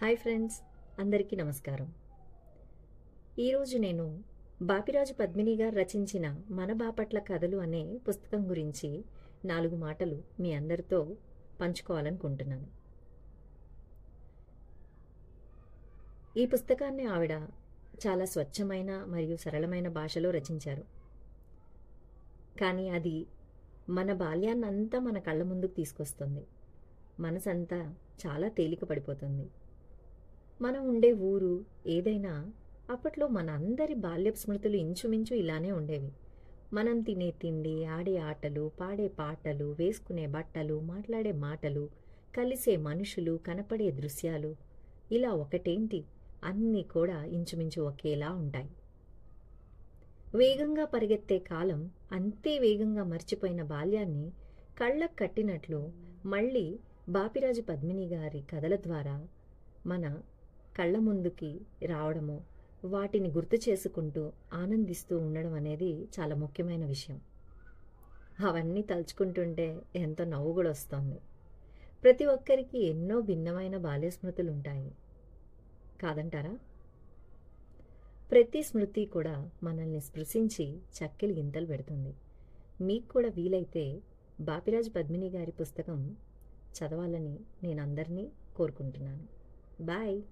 Hi friends అందరికీ నమస్కారం. ఈరోజు నేను బాపిరాజు పద్మిని గారు రచించిన మన బాపట్ల కథలు అనే పుస్తకం గురించి నాలుగు మాటలు మీ అందరితో పంచుకోవాలనుకుంటున్నాను. ఈ పుస్తకాన్ని ఆవిడ చాలా స్వచ్ఛమైన మరియు సరళమైన భాషలో రచించారు. కానీ అది మన బాల్యాన్నంతా మన కళ్ళ ముందుకు తీసుకొస్తుంది. మనసంతా చాలా తేలిక పడిపోతుంది మనం ఉండే ఊరు ఏదైనా అప్పట్లో మన అందరి బాల్యపు స్మృతులు ఇంచుమించు ఇలానే ఉండేవి. మనం తినే తిండి ఆడే ఆటలు పాడే పాటలు వేసుకునే బట్టలు మాట్లాడే మాటలు కలిసే మనుషులు కనపడే దృశ్యాలు. ఇలా ఒకటేంటి? అన్నీ కూడా ఇంచుమించు ఒకేలా ఉంటాయి. వేగంగా పరిగెత్తే కాలం అంతే వేగంగా మర్చిపోయిన బాల్యాన్ని కళ్ళకు కట్టినట్లు మళ్ళీ బాపిరాజు పద్మిని గారి కథల ద్వారా మన కళ్ళ ముందుకి రావడము వాటిని గుర్తు చేసుకుంటూ ఆనందిస్తూ ఉండడం అనేది చాలా ముఖ్యమైన విషయం. అవన్నీ తలుచుకుంటుంటే ఎంతో నవ్వు కూడా వస్తుంది. ప్రతి ఒక్కరికి ఎన్నో భిన్నమైన బాల్య స్మృతులు ఉంటాయి. కాదంటారా? ప్రతి స్మృతి కూడా మనల్ని స్పృశించి చక్కెలు గింతలు పెడుతుంది. మీకు కూడా వీలైతే బాపిరాజు పద్మిని గారి పుస్తకం చదవాలని నేను అందరినీ కోరుకుంటున్నాను. బాయ్!